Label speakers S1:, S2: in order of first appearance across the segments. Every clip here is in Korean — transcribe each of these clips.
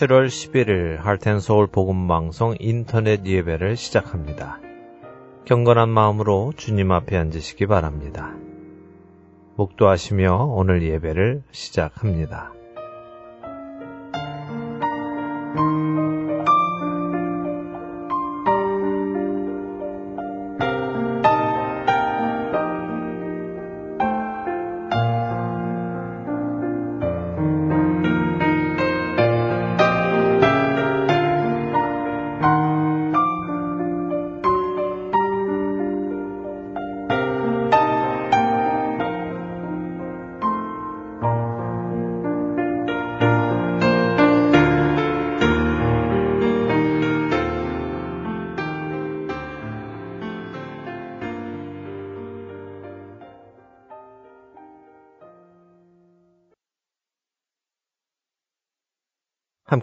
S1: 7월 11일 할텐서울 복음방송 인터넷 예배를 시작합니다. 경건한 마음으로 주님 앞에 앉으시기 바랍니다. 목도하시며 오늘 예배를 시작합니다.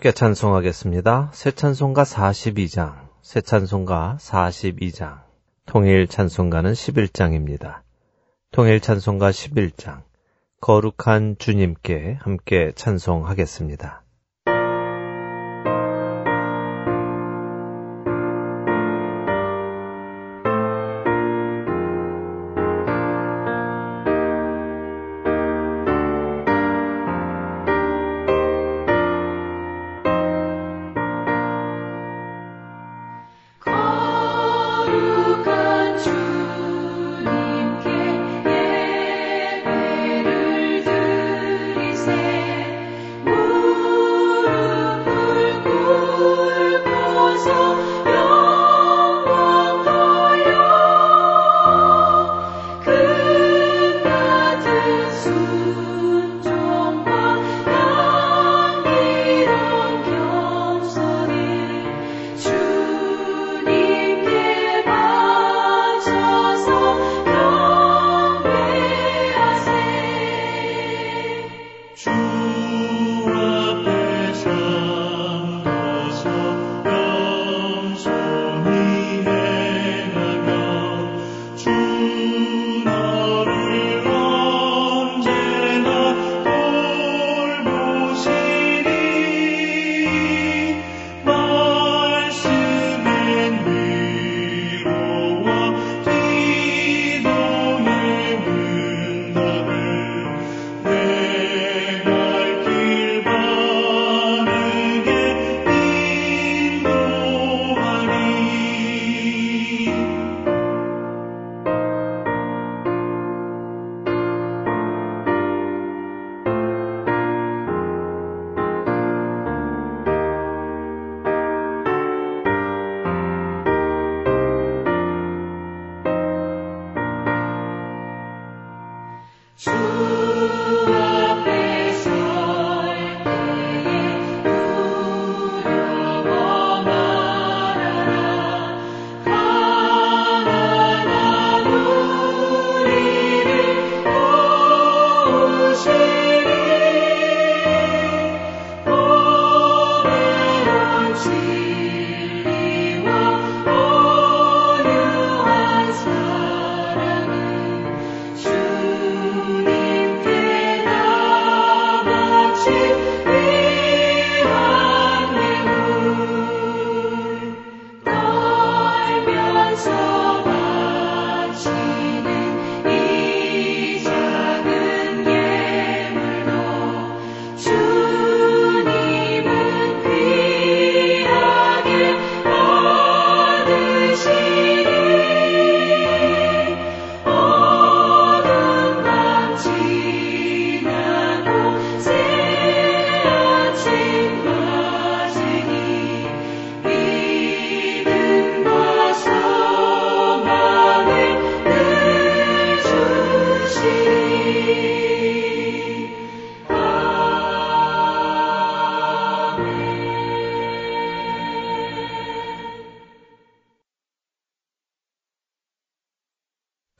S1: 함께 찬송하겠습니다. 새 찬송가 42장, 새 찬송가 42장, 통일 찬송가는 11장입니다. 통일 찬송가 11장, 거룩한 주님께 함께 찬송하겠습니다.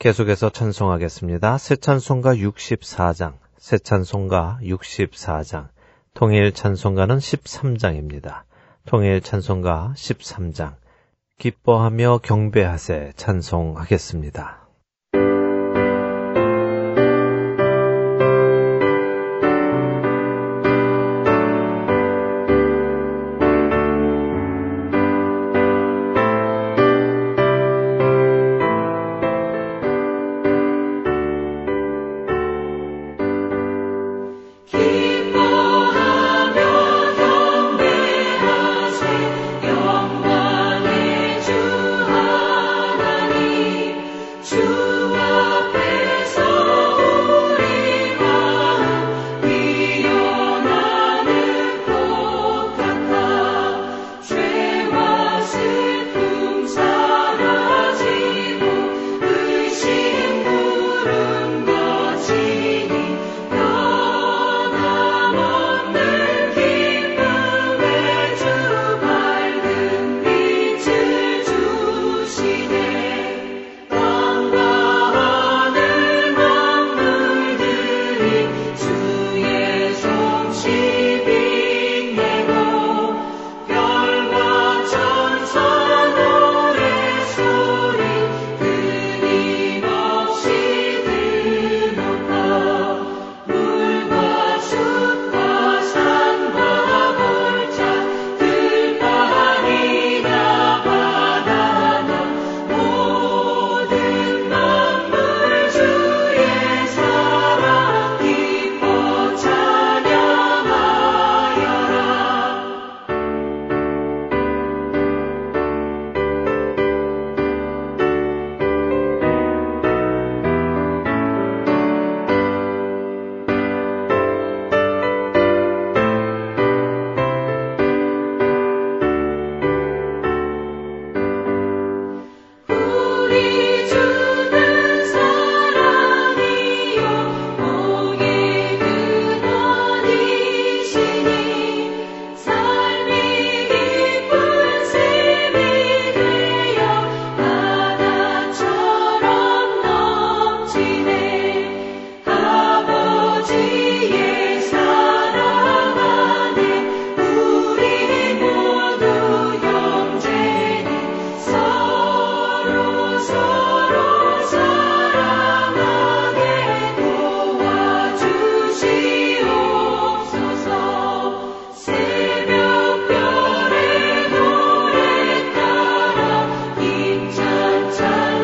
S1: 계속해서 찬송하겠습니다. 새 찬송가 64장, 새 찬송가 64장, 통일 찬송가는 13장입니다. 통일 찬송가 13장, 기뻐하며 경배하세 찬송하겠습니다.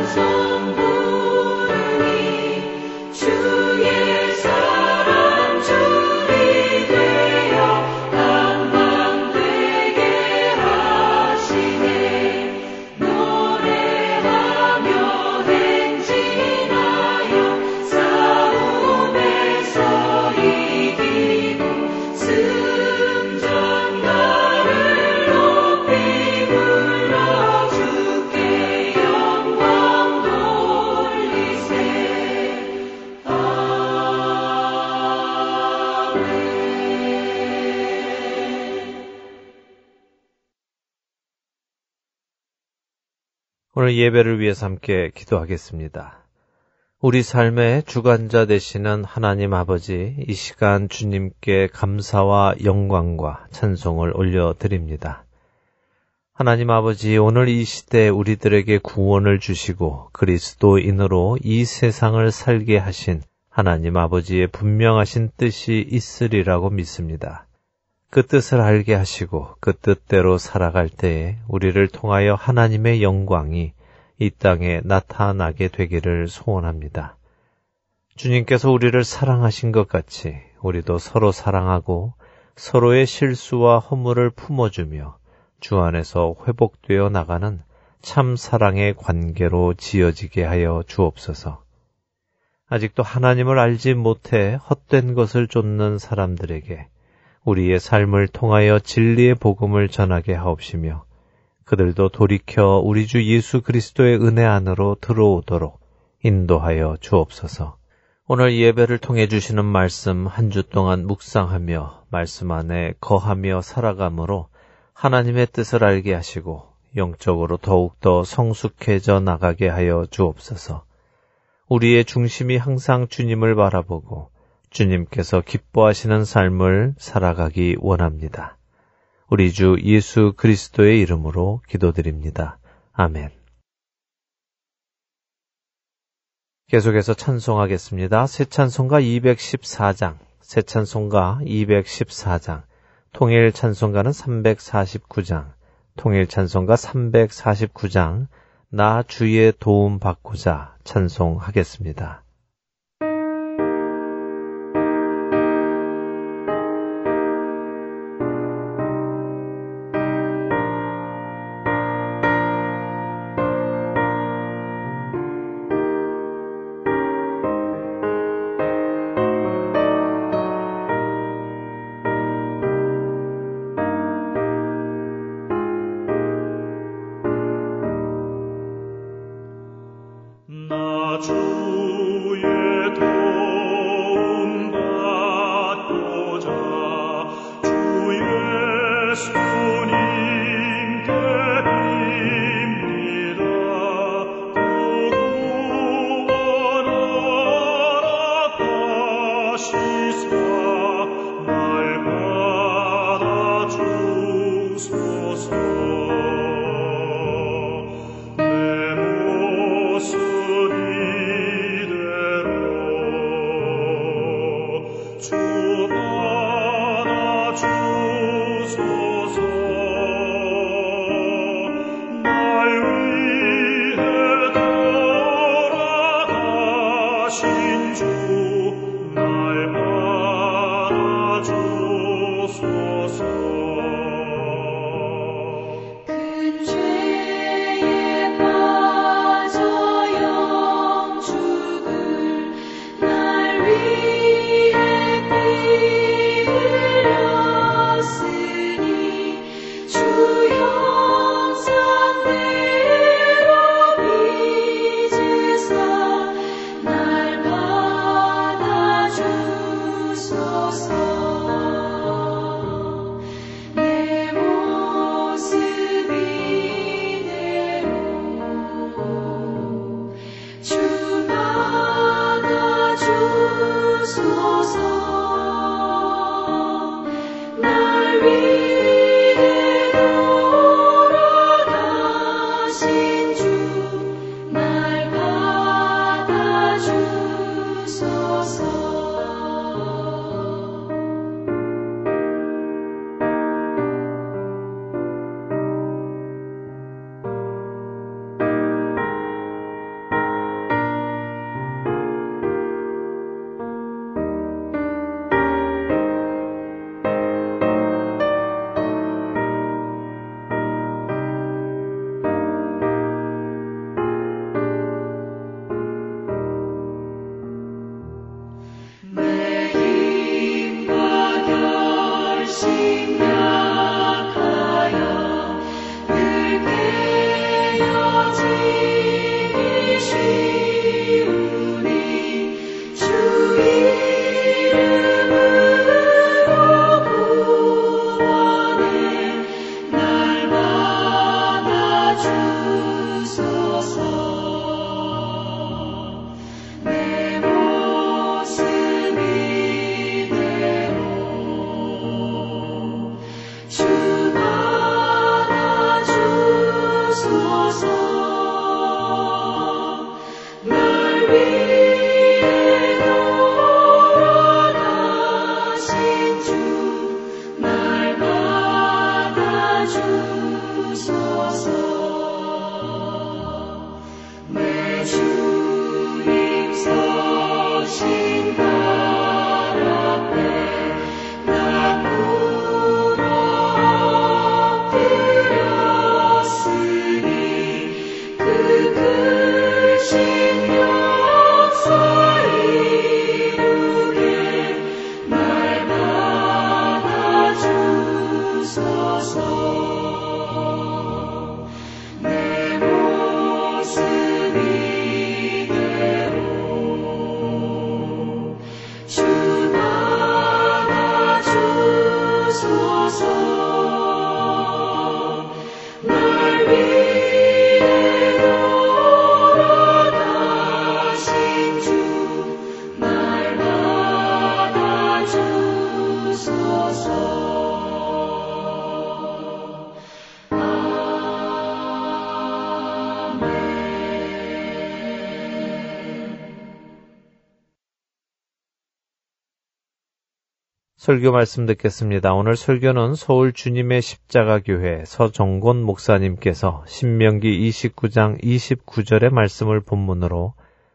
S2: 오 예배를 위해서 함께 기도하겠습니다. 우리 삶의 주관자 되시는 하나님 아버지, 이 시간 주님께 감사와 영광과 찬송을 올려드립니다. 하나님 아버지, 오늘 이 시대 우리들에게 구원을 주시고 그리스도인으로 이 세상을 살게 하신 하나님 아버지의 분명하신 뜻이 있으리라고 믿습니다. 그 뜻을 알게 하시고 그 뜻대로 살아갈 때에 우리를 통하여 하나님의 영광이 이 땅에 나타나게 되기를 소원합니다. 주님께서 우리를 사랑하신 것 같이 우리도 서로 사랑하고 서로의 실수와 허물을 품어주며 주 안에서 회복되어 나가는 참 사랑의 관계로 지어지게 하여 주옵소서. 아직도 하나님을 알지 못해 헛된 것을 쫓는 사람들에게 우리의 삶을 통하여 진리의 복음을 전하게 하옵시며 그들도 돌이켜 우리 주 예수 그리스도의 은혜 안으로 들어오도록 인도하여 주옵소서. 오늘 예배를 통해 주시는 말씀 한 주 동안 묵상하며 말씀 안에 거하며 살아감으로 하나님의 뜻을 알게 하시고 영적으로 더욱더 성숙해져 나가게 하여 주옵소서. 우리의 중심이 항상 주님을 바라보고 주님께서 기뻐하시는 삶을 살아가기 원합니다. 우리 주 예수 그리스도의 이름으로 기도드립니다. 아멘. 계속해서 찬송하겠습니다. 새 찬송가 214장, 새 찬송가 214장, 통일 찬송가는 349장, 통일 찬송가 349장, 나 주의 도움 받고자 찬송하겠습니다. soul.
S3: 주
S2: 설교 말씀 듣겠습니다. 오늘 설교는 서울 주님의 십자가 교회 서정곤 목사님께서 신명기 29장 29절의 말씀을 본문으로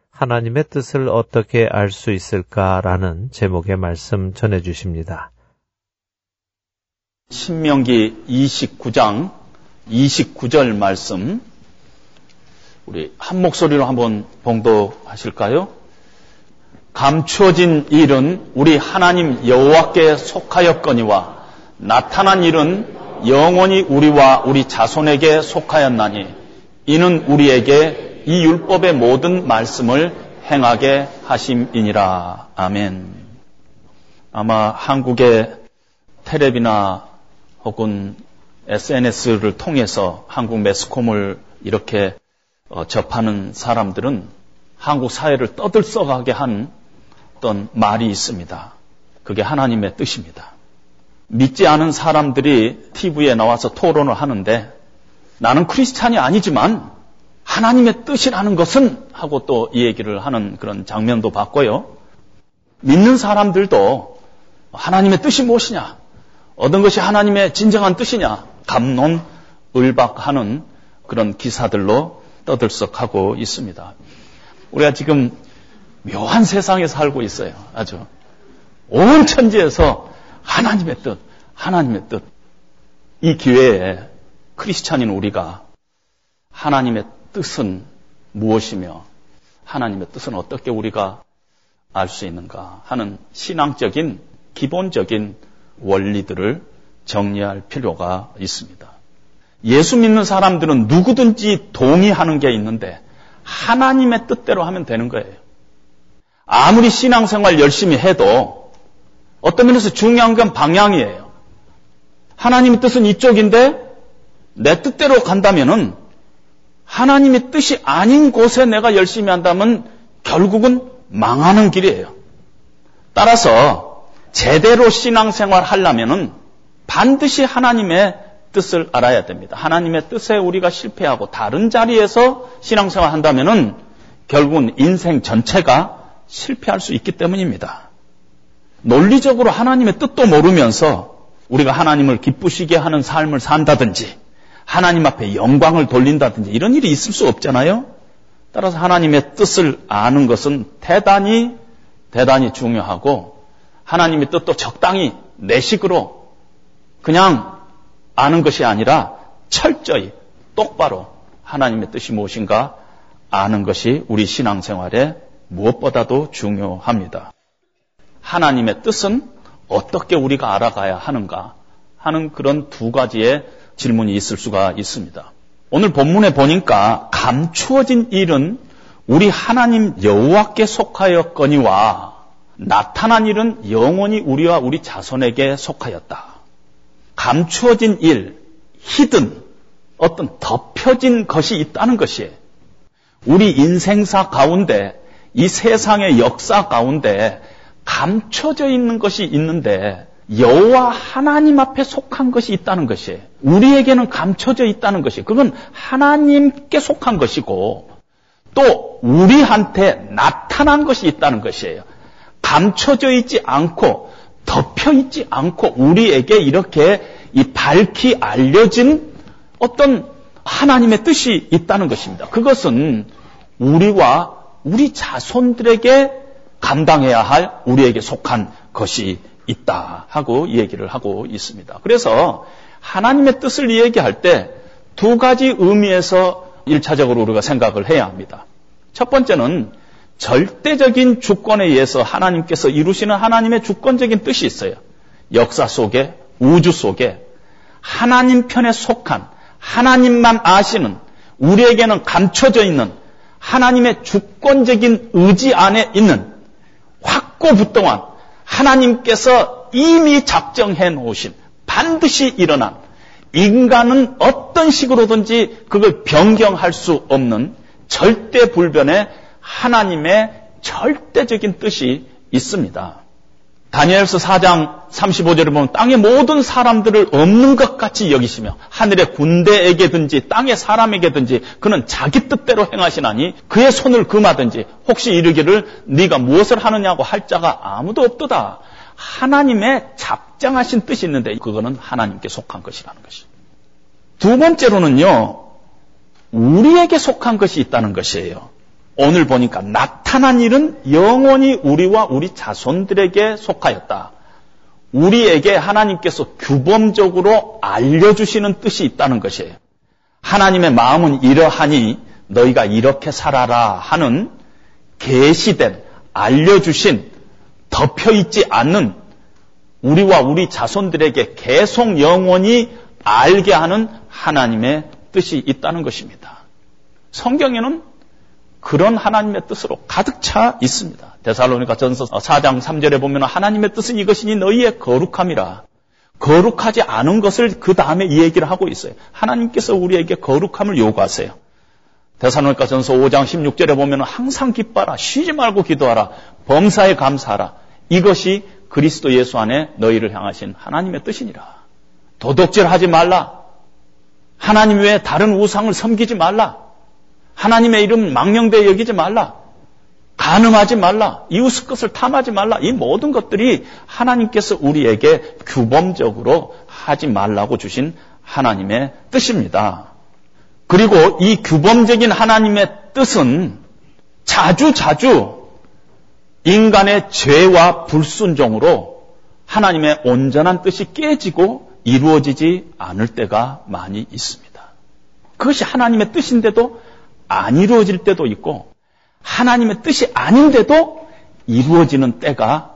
S2: 하나님의 뜻을 어떻게 알 수 있을까라는 제목의 말씀 전해 주십니다.
S4: 신명기 29장 29절 말씀 우리 한 목소리로 한번 봉독하실까요? 감추어진 일은 우리 하나님 여호와께 속하였거니와 나타난 일은 영원히 우리와 우리 자손에게 속하였나니 이는 우리에게 이 율법의 모든 말씀을 행하게 하심이니라. 아멘. 아마 한국의 텔레비나 혹은 SNS를 통해서 한국 매스콤을 이렇게 어, 접하는 사람들은 한국 사회를 떠들썩하게 한 어떤 말이 있습니다. 그게 하나님의 뜻입니다. 믿지 않은 사람들이 TV에 나와서 토론을 하는데 나는 크리스찬이 아니지만 하나님의 뜻이라는 것은 하고 또 이 얘기를 하는 그런 장면도 봤고요. 믿는 사람들도 하나님의 뜻이 무엇이냐? 어떤 것이 하나님의 진정한 뜻이냐? 감론 을박하는 그런 기사들로 떠들썩하고 있습니다. 우리가 지금 묘한 세상에 살고 있어요. 아주. 온 천지에서 하나님의 뜻, 하나님의 뜻. 이 기회에 크리스찬인 우리가 하나님의 뜻은 무엇이며 하나님의 뜻은 어떻게 우리가 알 수 있는가 하는 신앙적인 기본적인 원리들을 정리할 필요가 있습니다. 예수 믿는 사람들은 누구든지 동의하는 게 있는데 하나님의 뜻대로 하면 되는 거예요. 아무리 신앙생활 열심히 해도 어떤 면에서 중요한 건 방향이에요. 하나님의 뜻은 이쪽인데 내 뜻대로 간다면은 하나님의 뜻이 아닌 곳에 내가 열심히 한다면 결국은 망하는 길이에요. 따라서 제대로 신앙생활 하려면은 반드시 하나님의 뜻을 알아야 됩니다. 하나님의 뜻에 우리가 실패하고 다른 자리에서 신앙생활 한다면은 결국은 인생 전체가 실패할 수 있기 때문입니다. 논리적으로 하나님의 뜻도 모르면서 우리가 하나님을 기쁘시게 하는 삶을 산다든지 하나님 앞에 영광을 돌린다든지 이런 일이 있을 수 없잖아요. 따라서 하나님의 뜻을 아는 것은 대단히 대단히 중요하고 하나님의 뜻도 적당히 내 식으로 그냥 아는 것이 아니라 철저히 똑바로 하나님의 뜻이 무엇인가 아는 것이 우리 신앙생활에 무엇보다도 중요합니다. 하나님의 뜻은 어떻게 우리가 알아가야 하는가 하는 그런 두 가지의 질문이 있을 수가 있습니다. 오늘 본문에 보니까 감추어진 일은 우리 하나님 여호와께 속하였거니와 나타난 일은 영원히 우리와 우리 자손에게 속하였다. 감추어진 일, 히든 어떤 덮여진 것이 있다는 것이에요. 우리 인생사 가운데 이 세상의 역사 가운데 감춰져 있는 것이 있는데 여호와 하나님 앞에 속한 것이 있다는 것이에요. 우리에게는 감춰져 있다는 것이 그건 하나님께 속한 것이고 또 우리한테 나타난 것이 있다는 것이에요. 감춰져 있지 않고 덮여 있지 않고 우리에게 이렇게 이 밝히 알려진 어떤 하나님의 뜻이 있다는 것입니다. 그것은 우리와 우리 자손들에게 감당해야 할 우리에게 속한 것이 있다 하고 얘기를 하고 있습니다. 그래서 하나님의 뜻을 얘기할 때 두 가지 의미에서 일차적으로 우리가 생각을 해야 합니다. 첫 번째는 절대적인 주권에 의해서 하나님께서 이루시는 하나님의 주권적인 뜻이 있어요. 역사 속에, 우주 속에 하나님 편에 속한 하나님만 아시는 우리에게는 감춰져 있는 하나님의 주권적인 의지 안에 있는 확고부동한 하나님께서 이미 작정해 놓으신 반드시 일어난 인간은 어떤 식으로든지 그걸 변경할 수 없는 절대 불변의 하나님의 절대적인 뜻이 있습니다. 다니엘서 4장 35절에 보면 땅의 모든 사람들을 없는 것 같이 여기시며 하늘의 군대에게든지 땅의 사람에게든지 그는 자기 뜻대로 행하시나니 그의 손을 금하든지 혹시 이르기를 네가 무엇을 하느냐고 할 자가 아무도 없도다. 하나님의 작정하신 뜻이 있는데 그거는 하나님께 속한 것이라는 것이. 두 번째로는요. 우리에게 속한 것이 있다는 것이에요. 오늘 보니까 나타난 일은 영원히 우리와 우리 자손들에게 속하였다. 우리에게 하나님께서 규범적으로 알려주시는 뜻이 있다는 것이에요. 하나님의 마음은 이러하니 너희가 이렇게 살아라 하는 계시된 알려주신 덮여 있지 않는 우리와 우리 자손들에게 계속 영원히 알게 하는 하나님의 뜻이 있다는 것입니다. 성경에는 그런 하나님의 뜻으로 가득 차 있습니다. 데살로니가 전서 4장 3절에 보면 하나님의 뜻은 이것이니 너희의 거룩함이라. 거룩하지 않은 것을 그 다음에 이 얘기를 하고 있어요. 하나님께서 우리에게 거룩함을 요구하세요. 대사로니까 전서 5장 16절에 보면 항상 기뻐하라. 쉬지 말고 기도하라. 범사에 감사하라. 이것이 그리스도 예수 안에 너희를 향하신 하나님의 뜻이니라. 도덕질하지 말라. 하나님 외에 다른 우상을 섬기지 말라. 하나님의 이름 망령되어 여기지 말라. 가늠하지 말라. 이웃의 것을 탐하지 말라. 이 모든 것들이 하나님께서 우리에게 규범적으로 하지 말라고 주신 하나님의 뜻입니다. 그리고 이 규범적인 하나님의 뜻은 자주 자주 인간의 죄와 불순종으로 하나님의 온전한 뜻이 깨지고 이루어지지 않을 때가 많이 있습니다. 그것이 하나님의 뜻인데도 안 이루어질 때도 있고 하나님의 뜻이 아닌데도 이루어지는 때가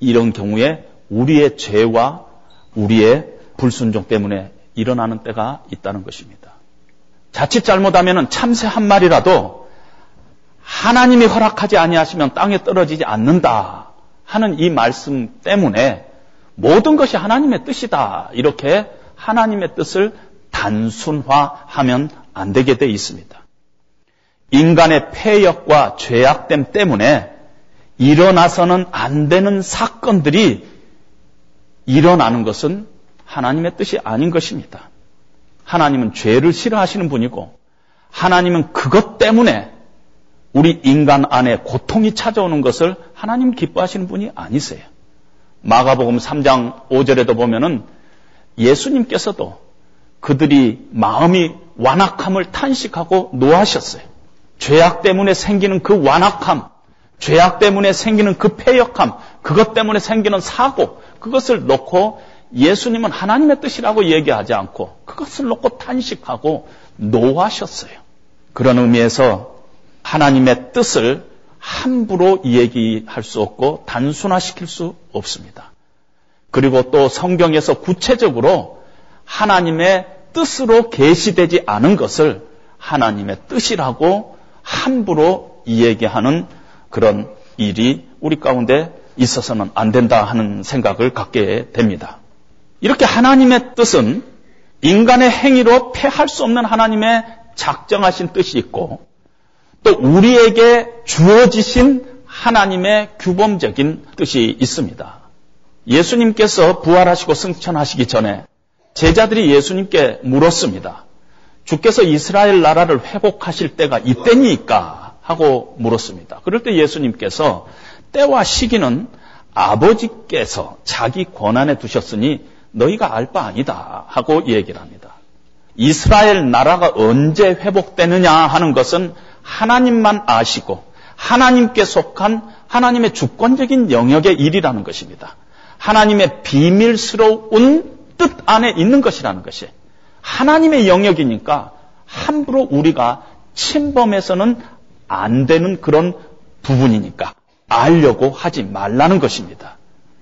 S4: 이런 경우에 우리의 죄와 우리의 불순종 때문에 일어나는 때가 있다는 것입니다. 자칫 잘못하면 참새 한 마리라도 하나님이 허락하지 아니하시면 땅에 떨어지지 않는다 하는 이 말씀 때문에 모든 것이 하나님의 뜻이다 이렇게 하나님의 뜻을 단순화하면 안 되게 돼 있습니다. 인간의 폐역과 죄악됨 때문에 일어나서는 안 되는 사건들이 일어나는 것은 하나님의 뜻이 아닌 것입니다. 하나님은 죄를 싫어하시는 분이고 하나님은 그것 때문에 우리 인간 안에 고통이 찾아오는 것을 하나님 기뻐하시는 분이 아니세요. 마가복음 3장 5절에도 보면은 예수님께서도 그들이 마음이 완악함을 탄식하고 노하셨어요. 죄악 때문에 생기는 그 완악함, 죄악 때문에 생기는 그 폐역함, 그것 때문에 생기는 사고, 그것을 놓고 예수님은 하나님의 뜻이라고 얘기하지 않고 그것을 놓고 탄식하고 노하셨어요. 그런 의미에서 하나님의 뜻을 함부로 얘기할 수 없고 단순화시킬 수 없습니다. 그리고 또 성경에서 구체적으로 하나님의 뜻으로 계시되지 않은 것을 하나님의 뜻이라고 함부로 얘기하는 그런 일이 우리 가운데 있어서는 안 된다 하는 생각을 갖게 됩니다. 이렇게 하나님의 뜻은 인간의 행위로 패할 수 없는 하나님의 작정하신 뜻이 있고 또 우리에게 주어지신 하나님의 규범적인 뜻이 있습니다. 예수님께서 부활하시고 승천하시기 전에 제자들이 예수님께 물었습니다. 주께서 이스라엘 나라를 회복하실 때가 이때니까 하고 물었습니다. 그럴 때 예수님께서 때와 시기는 아버지께서 자기 권한에 두셨으니 너희가 알 바 아니다 하고 얘기를 합니다. 이스라엘 나라가 언제 회복되느냐 하는 것은 하나님만 아시고 하나님께 속한 하나님의 주권적인 영역의 일이라는 것입니다. 하나님의 비밀스러운 뜻 안에 있는 것이라는 것이 하나님의 영역이니까 함부로 우리가 침범해서는 안 되는 그런 부분이니까 알려고 하지 말라는 것입니다.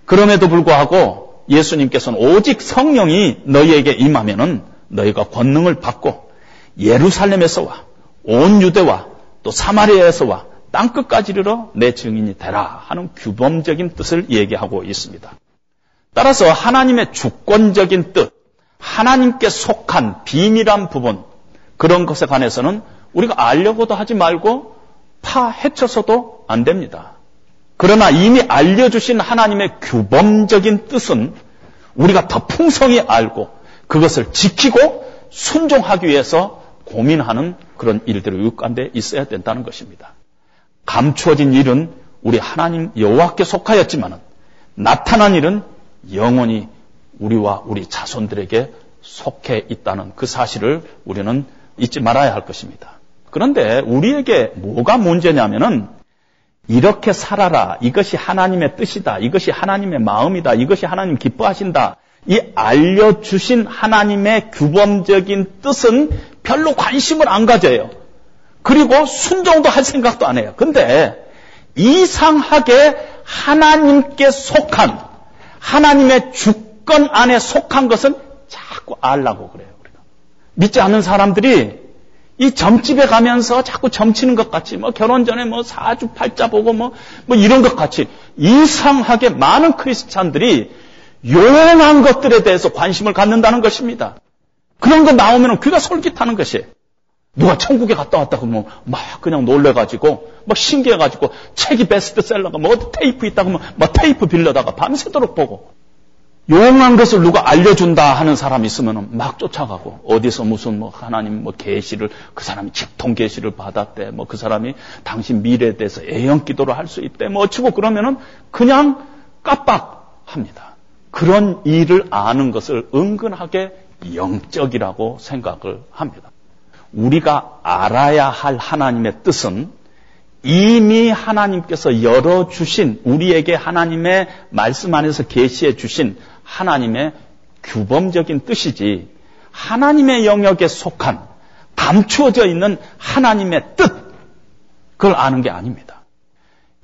S4: 그럼에도 불구하고 예수님께서는 오직 성령이 너희에게 임하면은 너희가 권능을 받고 예루살렘에서와 온 유대와 또 사마리아에서와 땅 끝까지 이르러 내 증인이 되라 하는 규범적인 뜻을 얘기하고 있습니다. 따라서 하나님의 주권적인 뜻, 하나님께 속한 비밀한 부분, 그런 것에 관해서는 우리가 알려고도 하지 말고 파헤쳐서도 안 됩니다. 그러나 이미 알려주신 하나님의 규범적인 뜻은 우리가 더 풍성히 알고 그것을 지키고 순종하기 위해서 고민하는 그런 일들이 우리 가운데 있어야 된다는 것입니다. 감추어진 일은 우리 하나님 여호와께 속하였지만 나타난 일은 영원히 우리와 우리 자손들에게 속해 있다는 그 사실을 우리는 잊지 말아야 할 것입니다. 그런데 우리에게 뭐가 문제냐면은 이렇게 살아라. 이것이 하나님의 뜻이다. 이것이 하나님의 마음이다. 이것이 하나님 기뻐하신다. 이 알려주신 하나님의 규범적인 뜻은 별로 관심을 안 가져요. 그리고 순종도 할 생각도 안 해요. 근데 이상하게 하나님께 속한 하나님의 주 권 안에 속한 것은 자꾸 알라고 그래요. 우리가. 믿지 않는 사람들이 이 점집에 가면서 자꾸 점치는 것 같이 뭐 결혼 전에 뭐 사주 팔자 보고 뭐, 뭐 이런 것 같이 이상하게 많은 크리스찬들이 요양한 것들에 대해서 관심을 갖는다는 것입니다. 그런 거 나오면 귀가 솔깃하는 것이 누가 천국에 갔다 왔다 그러면 막 그냥 놀래가지고 막 신기해가지고 책이 베스트셀러가 뭐 테이프 있다 그러면 막 테이프 빌려다가 밤새도록 보고 용한 것을 누가 알려준다 하는 사람 있으면 막 쫓아가고 어디서 무슨 뭐 하나님 뭐 계시를 그 사람이 직통 계시를 받았대 뭐 그 사람이 당신 미래에 대해서 애영 기도를 할 수 있대 뭐 어치고 그러면은 그냥 깜빡합니다. 그런 일을 아는 것을 은근하게 영적이라고 생각을 합니다. 우리가 알아야 할 하나님의 뜻은 이미 하나님께서 열어 주신 우리에게 하나님의 말씀 안에서 계시해 주신 하나님의 규범적인 뜻이지 하나님의 영역에 속한 감추어져 있는 하나님의 뜻 그걸 아는 게 아닙니다.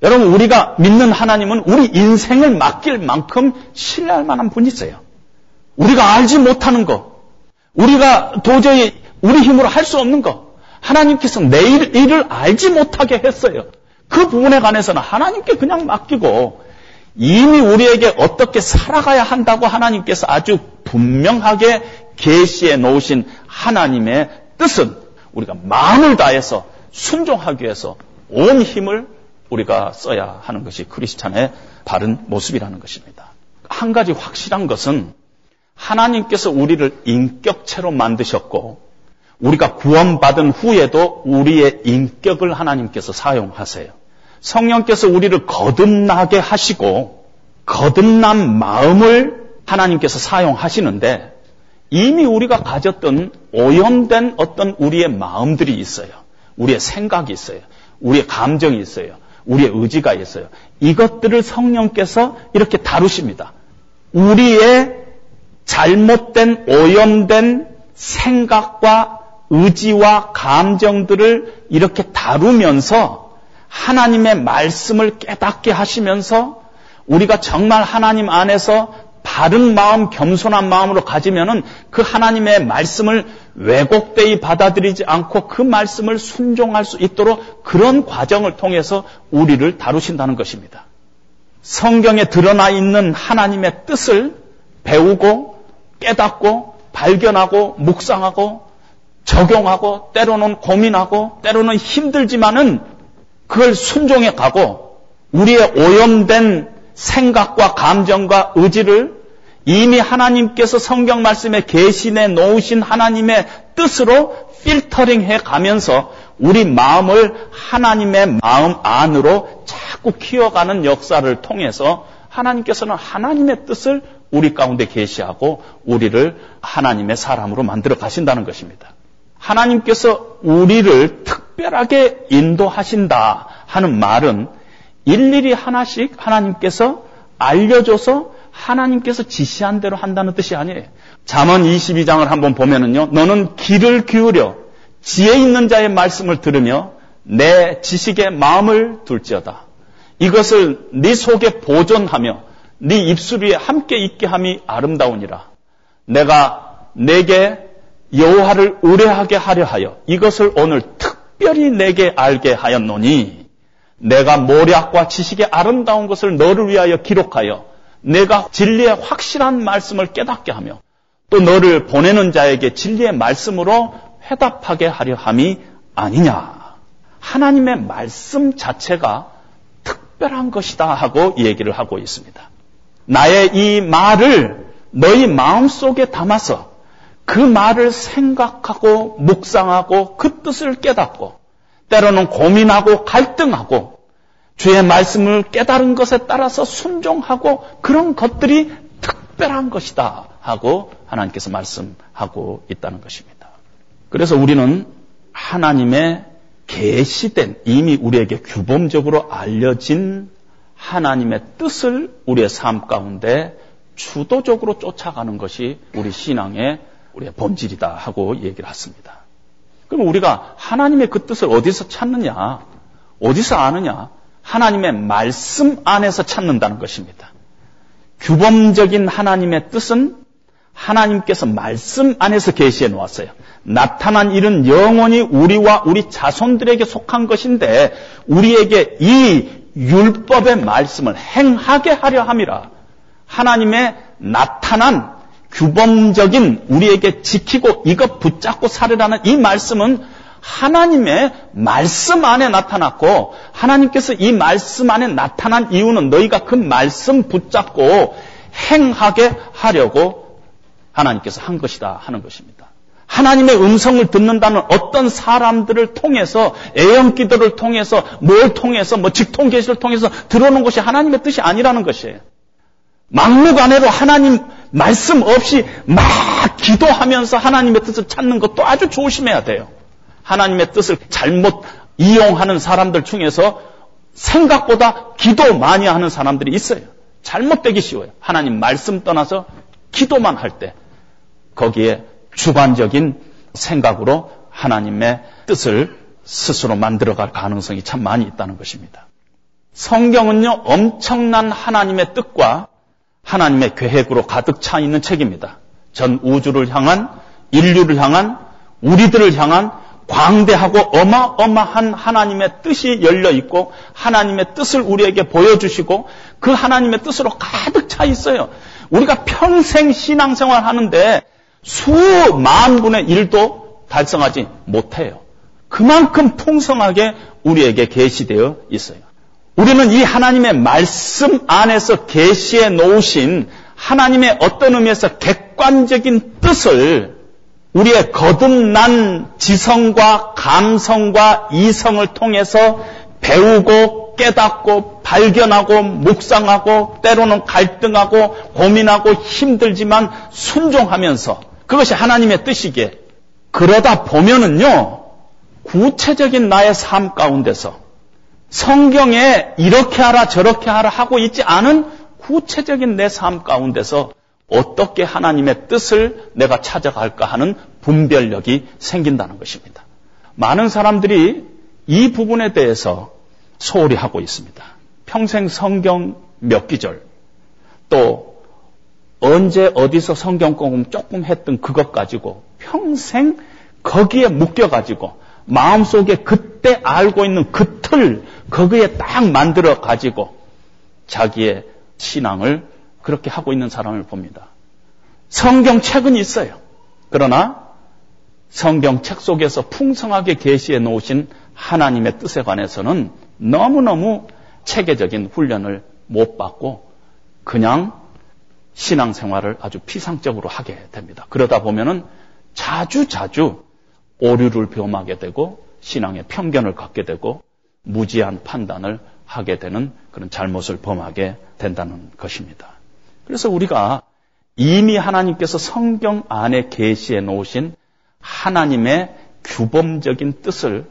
S4: 여러분 우리가 믿는 하나님은 우리 인생을 맡길 만큼 신뢰할 만한 분이세요. 우리가 알지 못하는 거, 우리가 도저히 우리 힘으로 할 수 없는 거, 하나님께서 내 일 일을 알지 못하게 했어요. 그 부분에 관해서는 하나님께 그냥 맡기고 이미 우리에게 어떻게 살아가야 한다고 하나님께서 아주 분명하게 계시해 놓으신 하나님의 뜻은 우리가 마음을 다해서 순종하기 위해서 온 힘을 우리가 써야 하는 것이 크리스찬의 바른 모습이라는 것입니다. 한 가지 확실한 것은 하나님께서 우리를 인격체로 만드셨고 우리가 구원받은 후에도 우리의 인격을 하나님께서 사용하세요. 성령께서 우리를 거듭나게 하시고 거듭난 마음을 하나님께서 사용하시는데 이미 우리가 가졌던 오염된 어떤 우리의 마음들이 있어요. 우리의 생각이 있어요. 우리의 감정이 있어요. 우리의 의지가 있어요. 이것들을 성령께서 이렇게 다루십니다. 우리의 잘못된 오염된 생각과 의지와 감정들을 이렇게 다루면서 하나님의 말씀을 깨닫게 하시면서 우리가 정말 하나님 안에서 바른 마음, 겸손한 마음으로 가지면은 그 하나님의 말씀을 왜곡되이 받아들이지 않고 그 말씀을 순종할 수 있도록 그런 과정을 통해서 우리를 다루신다는 것입니다. 성경에 드러나 있는 하나님의 뜻을 배우고 깨닫고 발견하고 묵상하고 적용하고 때로는 고민하고 때로는 힘들지만은 그걸 순종해 가고 우리의 오염된 생각과 감정과 의지를 이미 하나님께서 성경 말씀에 계신해 놓으신 하나님의 뜻으로 필터링 해 가면서 우리 마음을 하나님의 마음 안으로 자꾸 키워가는 역사를 통해서 하나님께서는 하나님의 뜻을 우리 가운데 계시하고 우리를 하나님의 사람으로 만들어 가신다는 것입니다. 하나님께서 우리를 특 별하게 인도하신다 하는 말은 일일이 하나씩 하나님께서 알려줘서 하나님께서 지시한 대로 한다는 뜻이 아니에요. 잠언 22장을 한번 보면은요. 너는 귀를 기울여 지혜 있는 자의 말씀을 들으며 내 지식의 마음을 둘지어다. 이것을 네 속에 보존하며 네 입술 위에 함께 있게 함이 아름다우니라. 내가 내게 여호와를 의뢰하게 하려 하여 이것을 오늘 특별히 내게 알게 하였노니 내가 모략과 지식의 아름다운 것을 너를 위하여 기록하여 내가 진리의 확실한 말씀을 깨닫게 하며 또 너를 보내는 자에게 진리의 말씀으로 회답하게 하려 함이 아니냐. 하나님의 말씀 자체가 특별한 것이다 하고 얘기를 하고 있습니다. 나의 이 말을 너희 마음속에 담아서 그 말을 생각하고 묵상하고 그 뜻을 깨닫고 때로는 고민하고 갈등하고 주의 말씀을 깨달은 것에 따라서 순종하고 그런 것들이 특별한 것이다 하고 하나님께서 말씀하고 있다는 것입니다. 그래서 우리는 하나님의 계시된 이미 우리에게 규범적으로 알려진 하나님의 뜻을 우리의 삶 가운데 주도적으로 쫓아가는 것이 우리 신앙의 우리의 본질이다 하고 얘기를 했습니다. 그럼 우리가 하나님의 그 뜻을 어디서 찾느냐? 어디서 아느냐? 하나님의 말씀 안에서 찾는다는 것입니다. 규범적인 하나님의 뜻은 하나님께서 말씀 안에서 계시해 놓았어요. 나타난 일은 영원히 우리와 우리 자손들에게 속한 것인데 우리에게 이 율법의 말씀을 행하게 하려 함이라. 하나님의 나타난 규범적인 우리에게 지키고 이것 붙잡고 살으라는 이 말씀은 하나님의 말씀 안에 나타났고 하나님께서 이 말씀 안에 나타난 이유는 너희가 그 말씀 붙잡고 행하게 하려고 하나님께서 한 것이다 하는 것입니다. 하나님의 음성을 듣는다는 어떤 사람들을 통해서 애연 기도를 통해서 뭘 통해서 뭐 직통 계시를 통해서 들어오는 것이 하나님의 뜻이 아니라는 것이에요. 막무가내로 하나님 말씀 없이 막 기도하면서 하나님의 뜻을 찾는 것도 아주 조심해야 돼요. 하나님의 뜻을 잘못 이용하는 사람들 중에서 생각보다 기도 많이 하는 사람들이 있어요. 잘못되기 쉬워요. 하나님 말씀 떠나서 기도만 할 때 거기에 주관적인 생각으로 하나님의 뜻을 스스로 만들어갈 가능성이 참 많이 있다는 것입니다. 성경은요, 엄청난 하나님의 뜻과 하나님의 계획으로 가득 차 있는 책입니다. 전 우주를 향한, 인류를 향한, 우리들을 향한 광대하고 어마어마한 하나님의 뜻이 열려 있고 하나님의 뜻을 우리에게 보여주시고 그 하나님의 뜻으로 가득 차 있어요. 우리가 평생 신앙생활 하는데 수만 분의 일도 달성하지 못해요. 그만큼 풍성하게 우리에게 계시되어 있어요. 우리는 이 하나님의 말씀 안에서 계시해 놓으신 하나님의 어떤 의미에서 객관적인 뜻을 우리의 거듭난 지성과 감성과 이성을 통해서 배우고 깨닫고 발견하고 묵상하고 때로는 갈등하고 고민하고 힘들지만 순종하면서 그것이 하나님의 뜻이기에 그러다 보면은요 구체적인 나의 삶 가운데서 성경에 이렇게 하라 저렇게 하라 하고 있지 않은 구체적인 내 삶 가운데서 어떻게 하나님의 뜻을 내가 찾아갈까 하는 분별력이 생긴다는 것입니다. 많은 사람들이 이 부분에 대해서 소홀히 하고 있습니다. 평생 성경 몇 기절, 또 언제 어디서 성경 공부 조금 했던 그것 가지고 평생 거기에 묶여가지고 마음속에 그때 알고 있는 그 틀, 거기에 딱 만들어 가지고 자기의 신앙을 그렇게 하고 있는 사람을 봅니다. 성경책은 있어요. 그러나 성경책 속에서 풍성하게 계시해 놓으신 하나님의 뜻에 관해서는 너무너무 체계적인 훈련을 못 받고 그냥 신앙생활을 아주 피상적으로 하게 됩니다. 그러다 보면은 자주 자주 오류를 범하게 되고 신앙의 편견을 갖게 되고 무지한 판단을 하게 되는 그런 잘못을 범하게 된다는 것입니다. 그래서 우리가 이미 하나님께서 성경 안에 계시해 놓으신 하나님의 규범적인 뜻을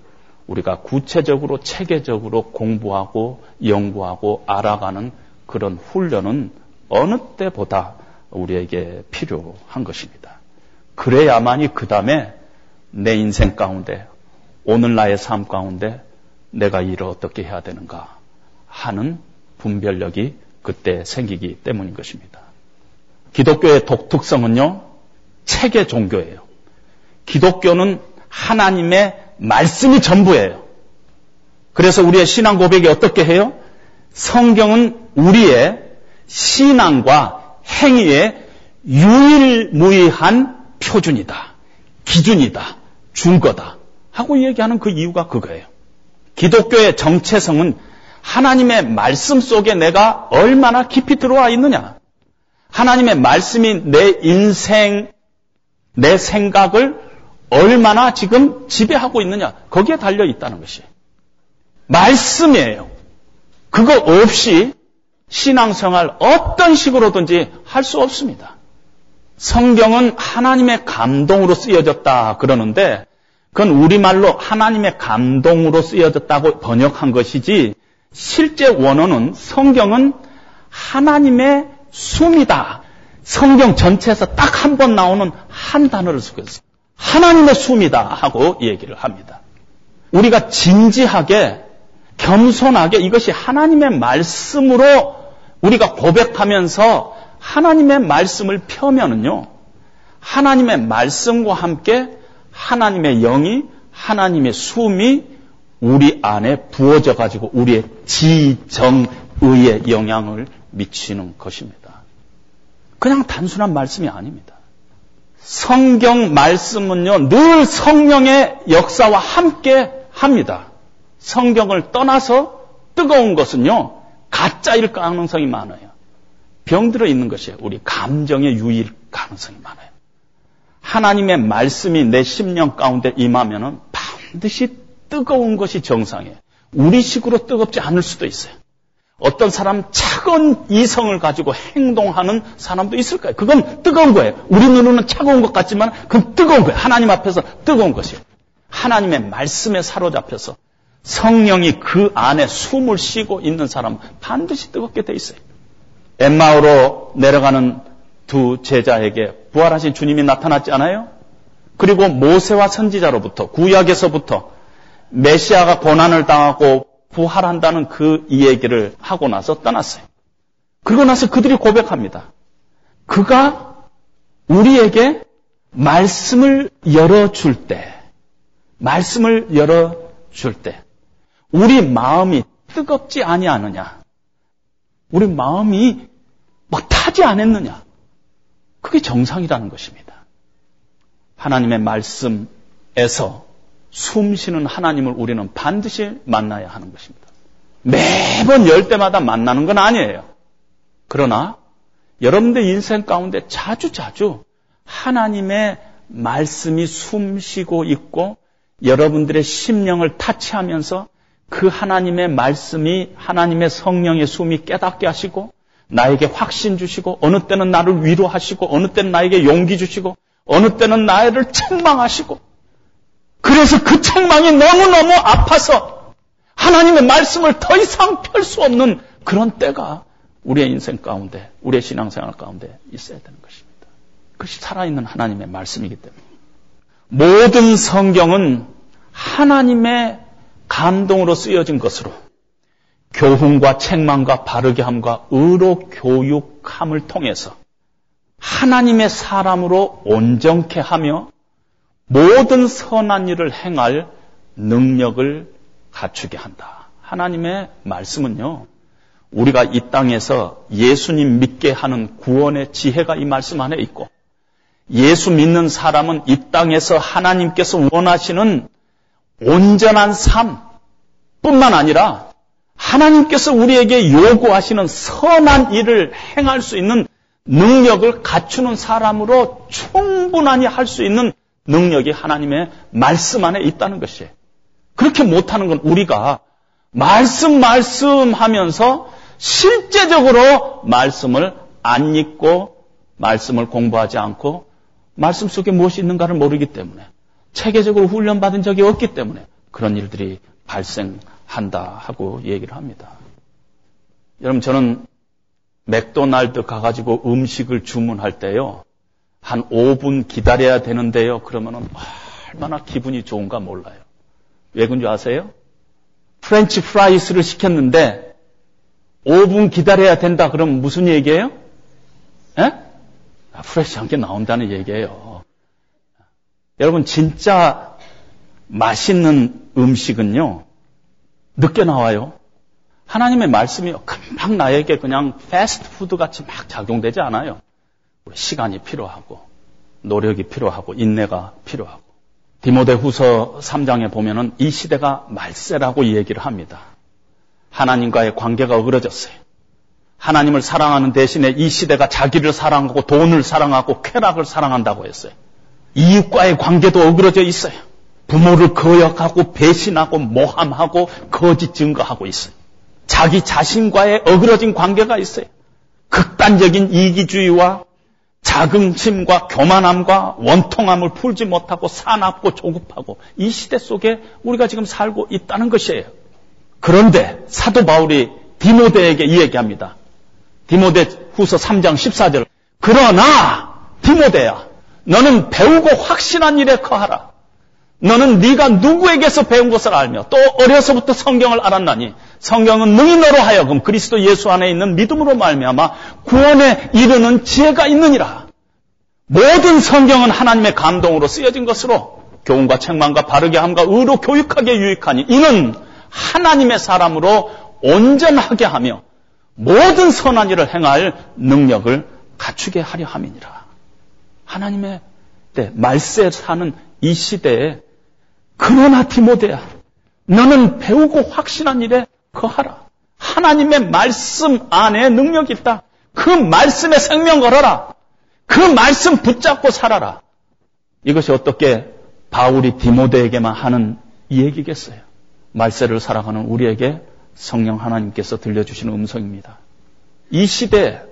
S4: 우리가 구체적으로 체계적으로 공부하고 연구하고 알아가는 그런 훈련은 어느 때보다 우리에게 필요한 것입니다. 그래야만이 그 다음에 내 인생 가운데 오늘 나의 삶 가운데 내가 일을 어떻게 해야 되는가 하는 분별력이 그때 생기기 때문인 것입니다. 기독교의 독특성은요, 체계 종교예요. 기독교는 하나님의 말씀이 전부예요. 그래서 우리의 신앙 고백이 어떻게 해요? 성경은 우리의 신앙과 행위의 유일무이한 표준이다. 기준이다. 준 거다. 하고 얘기하는 그 이유가 그거예요. 기독교의 정체성은 하나님의 말씀 속에 내가 얼마나 깊이 들어와 있느냐. 하나님의 말씀이 내 인생, 내 생각을 얼마나 지금 지배하고 있느냐. 거기에 달려 있다는 것이. 말씀이에요. 그거 없이 신앙생활 어떤 식으로든지 할 수 없습니다. 성경은 하나님의 감동으로 쓰여졌다 그러는데 그건 우리말로 하나님의 감동으로 쓰여졌다고 번역한 것이지 실제 원어는 성경은 하나님의 숨이다. 성경 전체에서 딱 한 번 나오는 한 단어를 쓰고 있어요. 하나님의 숨이다 하고 얘기를 합니다. 우리가 진지하게 겸손하게 이것이 하나님의 말씀으로 우리가 고백하면서 하나님의 말씀을 펴면은요. 하나님의 말씀과 함께 하나님의 영이 하나님의 숨이 우리 안에 부어져 가지고 우리의 지정의에 영향을 미치는 것입니다. 그냥 단순한 말씀이 아닙니다. 성경 말씀은요, 늘 성령의 역사와 함께 합니다. 성경을 떠나서 뜨거운 것은요, 가짜일 가능성이 많아요. 병들어 있는 것이에요. 우리 감정의 유일 가능성이 많아요. 하나님의 말씀이 내 심령 가운데 임하면은 반드시 뜨거운 것이 정상이에요. 우리 식으로 뜨겁지 않을 수도 있어요. 어떤 사람 차가운 이성을 가지고 행동하는 사람도 있을 거예요. 그건 뜨거운 거예요. 우리 눈으로는 차가운 것 같지만 그건 뜨거운 거예요. 하나님 앞에서 뜨거운 것이에요. 하나님의 말씀에 사로잡혀서 성령이 그 안에 숨을 쉬고 있는 사람은 반드시 뜨겁게 돼 있어요. 엠마오로 내려가는 두 제자에게 부활하신 주님이 나타났지 않아요? 그리고 모세와 선지자로부터 구약에서부터 메시아가 고난을 당하고 부활한다는 그 이야기를 하고 나서 떠났어요. 그러고 나서 그들이 고백합니다. 그가 우리에게 말씀을 열어줄 때, 말씀을 열어줄 때, 우리 마음이 뜨겁지 아니하느냐? 우리 마음이 막 타지 않았느냐? 그게 정상이라는 것입니다. 하나님의 말씀에서 숨 쉬는 하나님을 우리는 반드시 만나야 하는 것입니다. 매번 열 때마다 만나는 건 아니에요. 그러나 여러분들 인생 가운데 자주 자주 하나님의 말씀이 숨 쉬고 있고 여러분들의 심령을 타치하면서 그 하나님의 말씀이 하나님의 성령의 숨이 깨닫게 하시고 나에게 확신 주시고 어느 때는 나를 위로하시고 어느 때는 나에게 용기 주시고 어느 때는 나를 책망하시고 그래서 그 책망이 너무너무 아파서 하나님의 말씀을 더 이상 펼 수 없는 그런 때가 우리의 인생 가운데, 우리의 신앙생활 가운데 있어야 되는 것입니다. 그것이 살아있는 하나님의 말씀이기 때문에. 모든 성경은 하나님의 감동으로 쓰여진 것으로 교훈과 책망과 바르게 함과 의로 교육함을 통해서 하나님의 사람으로 온전케 하며 모든 선한 일을 행할 능력을 갖추게 한다. 하나님의 말씀은요, 우리가 이 땅에서 예수님 믿게 하는 구원의 지혜가 이 말씀 안에 있고, 예수 믿는 사람은 이 땅에서 하나님께서 원하시는 온전한 삶 뿐만 아니라 하나님께서 우리에게 요구하시는 선한 일을 행할 수 있는 능력을 갖추는 사람으로 충분하니 할 수 있는 능력이 하나님의 말씀 안에 있다는 것이에요. 그렇게 못하는 건 우리가 말씀 말씀 하면서 실제적으로 말씀을 안 읽고 말씀을 공부하지 않고 말씀 속에 무엇이 있는가를 모르기 때문에 체계적으로 훈련받은 적이 없기 때문에 그런 일들이 발생한다 하고 얘기를 합니다. 여러분 저는 맥도날드 가가지고 음식을 주문할 때요. 한 5분 기다려야 되는데요. 그러면은 얼마나 기분이 좋은가 몰라요. 왜 그런 줄 아세요? French fries를 시켰는데 5분 기다려야 된다 그러면 무슨 얘기예요? 에? 아, fresh한 게 나온다는 얘기예요. 여러분 진짜 맛있는 음식은요. 늦게 나와요. 하나님의 말씀이 금방 나에게 그냥 패스트푸드 같이 막 작용되지 않아요. 시간이 필요하고 노력이 필요하고 인내가 필요하고 디모데 후서 3장에 보면은 이 시대가 말세라고 얘기를 합니다. 하나님과의 관계가 어그러졌어요. 하나님을 사랑하는 대신에 이 시대가 자기를 사랑하고 돈을 사랑하고 쾌락을 사랑한다고 했어요. 이웃과의 관계도 어그러져 있어요. 부모를 거역하고 배신하고 모함하고 거짓 증거하고 있어요. 자기 자신과의 어그러진 관계가 있어요. 극단적인 이기주의와 자긍심과 교만함과 원통함을 풀지 못하고 사납고 조급하고 이 시대 속에 우리가 지금 살고 있다는 것이에요. 그런데 사도 바울이 디모데에게 이 얘기합니다. 디모데 후서 3장 14절. 그러나 디모데야 너는 배우고 확신한 일에 거하라. 너는 네가 누구에게서 배운 것을 알며 또 어려서부터 성경을 알았나니 성경은 능히 너로 하여금 그리스도 예수 안에 있는 믿음으로 말미암아 구원에 이르는 지혜가 있느니라. 모든 성경은 하나님의 감동으로 쓰여진 것으로 교훈과 책망과 바르게 함과 의로 교육하게 유익하니 이는 하나님의 사람으로 온전하게 하며 모든 선한 일을 행할 능력을 갖추게 하려 함이니라. 하나님의 때 말세 사는 이 시대에 그러나 디모데야 너는 배우고 확신한 일에 거하라. 하나님의 말씀 안에 능력이 있다. 그 말씀에 생명 걸어라. 그 말씀 붙잡고 살아라. 이것이 어떻게 바울이 디모데에게만 하는 얘기겠어요? 말세를 살아가는 우리에게 성령 하나님께서 들려주시는 음성입니다. 이 시대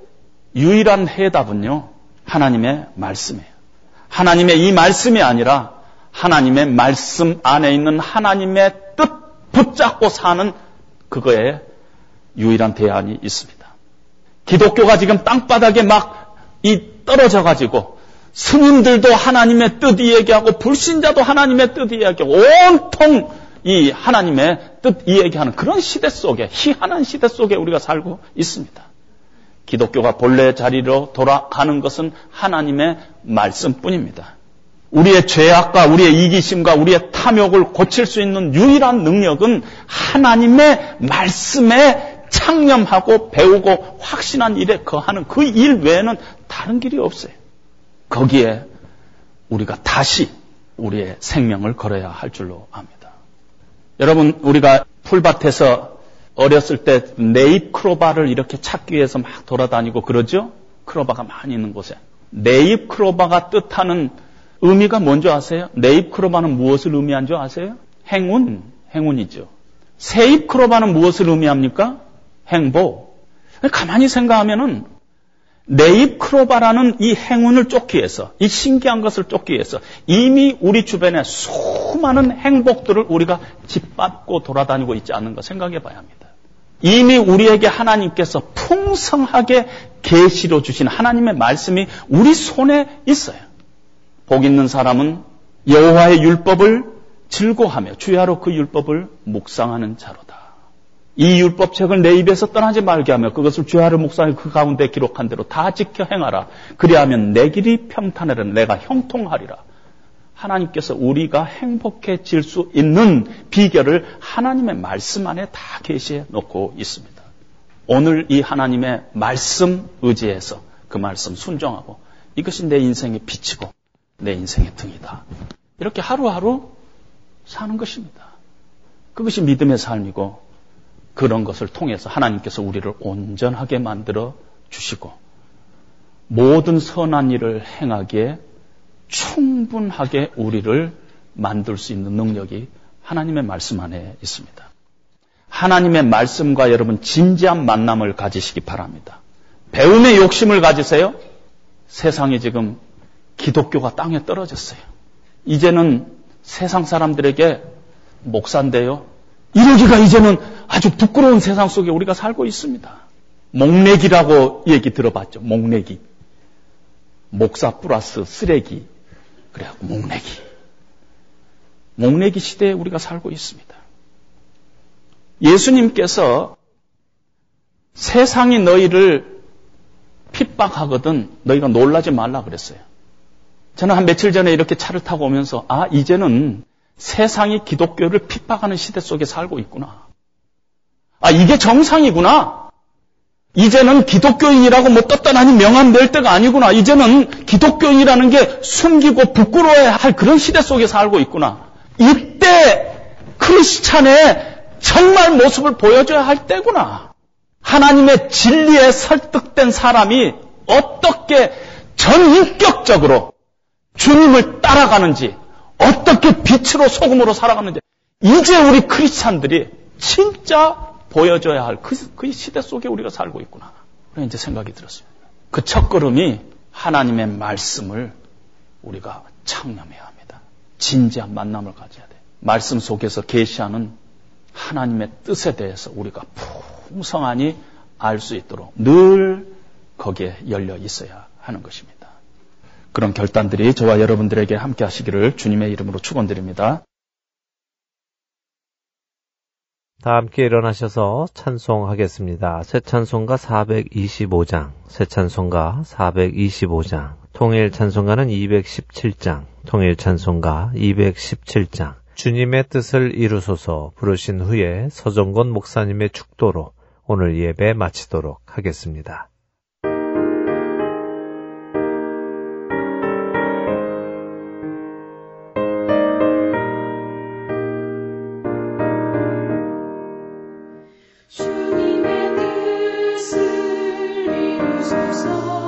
S4: 유일한 해답은요, 하나님의 말씀이에요. 하나님의 이 말씀이 아니라 하나님의 말씀 안에 있는 하나님의 뜻 붙잡고 사는 그거에 유일한 대안이 있습니다. 기독교가 지금 땅바닥에 막 이 떨어져 가지고 스님들도 하나님의 뜻 이야기하고 불신자도 하나님의 뜻 이야기하고 온통 이 하나님의 뜻 이야기하는 그런 시대 속에 희한한 시대 속에 우리가 살고 있습니다. 기독교가 본래 자리로 돌아가는 것은 하나님의 말씀뿐입니다. 우리의 죄악과 우리의 이기심과 우리의 탐욕을 고칠 수 있는 유일한 능력은 하나님의 말씀에 창념하고 배우고 확신한 일에 거하는 그 일 외에는 다른 길이 없어요. 거기에 우리가 다시 우리의 생명을 걸어야 할 줄로 압니다. 여러분, 우리가 풀밭에서 어렸을 때 네잎 크로바를 이렇게 찾기 위해서 막 돌아다니고 그러죠? 크로바가 많이 있는 곳에. 네잎 크로바가 뜻하는 의미가 뭔지 아세요? 네잎 크로바는 무엇을 의미한 줄 아세요? 행운, 행운이죠. 세잎 크로바는 무엇을 의미합니까? 행복. 가만히 생각하면은 네잎 크로바라는 이 행운을 쫓기 위해서, 이 신기한 것을 쫓기 위해서 이미 우리 주변에 수많은 행복들을 우리가 짓밟고 돌아다니고 있지 않는가 생각해 봐야 합니다. 이미 우리에게 하나님께서 풍성하게 계시로 주신 하나님의 말씀이 우리 손에 있어요. 복 있는 사람은 여호와의 율법을 즐거하며 주야로 그 율법을 묵상하는 자로다. 이 율법책을 내 입에서 떠나지 말게 하며 그것을 주야를 묵상해 그 가운데 기록한 대로 다 지켜 행하라. 그리하면 내 길이 평탄하라 내가 형통하리라. 하나님께서 우리가 행복해질 수 있는 비결을 하나님의 말씀 안에 다 계시해 놓고 있습니다. 오늘 이 하나님의 말씀 의지해서 그 말씀 순종하고 이것이 내 인생의 빛이고 내 인생의 등이다. 이렇게 하루하루 사는 것입니다. 그것이 믿음의 삶이고 그런 것을 통해서 하나님께서 우리를 온전하게 만들어 주시고 모든 선한 일을 행하기에 충분하게 우리를 만들 수 있는 능력이 하나님의 말씀 안에 있습니다. 하나님의 말씀과 여러분 진지한 만남을 가지시기 바랍니다. 배움의 욕심을 가지세요. 세상이 지금 기독교가 땅에 떨어졌어요. 이제는 세상 사람들에게 목사인데요. 이러기가 이제는 아주 부끄러운 세상 속에 우리가 살고 있습니다. 목내기라고 얘기 들어봤죠. 목내기. 목사 플러스 쓰레기. 그래갖고 목내기. 목내기 시대에 우리가 살고 있습니다. 예수님께서 세상이 너희를 핍박하거든 너희가 놀라지 말라 그랬어요. 저는 한 며칠 전에 이렇게 차를 타고 오면서 아 이제는 세상이 기독교를 핍박하는 시대 속에 살고 있구나. 아 이게 정상이구나. 이제는 기독교인이라고 뭐 떳떳하니 명함 낼 때가 아니구나. 이제는 기독교인이라는 게 숨기고 부끄러워야 할 그런 시대 속에 살고 있구나. 이때 크리스찬의 정말 모습을 보여줘야 할 때구나. 하나님의 진리에 설득된 사람이 어떻게 전인격적으로 주님을 따라가는지, 어떻게 빛으로 소금으로 살아가는지, 이제 우리 크리스찬들이 진짜 보여줘야 할 그, 그 시대 속에 우리가 살고 있구나. 그런 이제 생각이 들었습니다. 그 첫걸음이 하나님의 말씀을 우리가 창념해야 합니다. 진지한 만남을 가져야 돼. 말씀 속에서 계시하는 하나님의 뜻에 대해서 우리가 풍성하니 알 수 있도록 늘 거기에 열려 있어야 하는 것입니다. 그런 결단들이 저와 여러분들에게 함께 하시기를 주님의 이름으로 축원드립니다.
S1: 다 함께 일어나셔서 찬송하겠습니다. 새 찬송가 425장, 새 찬송가 425장, 통일 찬송가는 217장, 통일 찬송가 217장, 주님의 뜻을 이루소서 부르신 후에 서정곤 목사님의 축도로 오늘 예배 마치도록 하겠습니다. soul.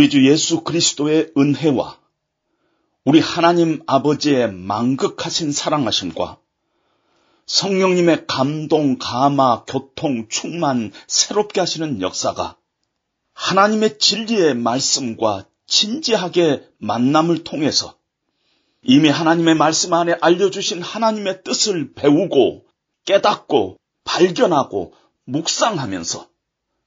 S4: 우리 주 예수 그리스도의 은혜와 우리 하나님 아버지의 망극하신 사랑하심과 성령님의 감동, 감화, 교통, 충만, 새롭게 하시는 역사가 하나님의 진리의 말씀과 진지하게 만남을 통해서 이미 하나님의 말씀 안에 알려주신 하나님의 뜻을 배우고 깨닫고 발견하고 묵상하면서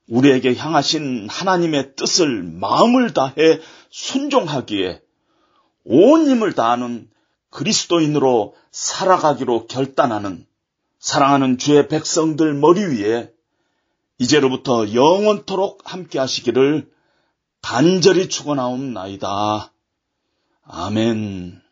S4: 우리에게 향하신 하나님의 뜻을 마음을 다해 순종하기에 온 힘을 다하는 그리스도인으로 살아가기로 결단하는 사랑하는 주의 백성들 머리 위에 이제로부터 영원토록 함께 하시기를 간절히 축원하옵나이다. 아멘.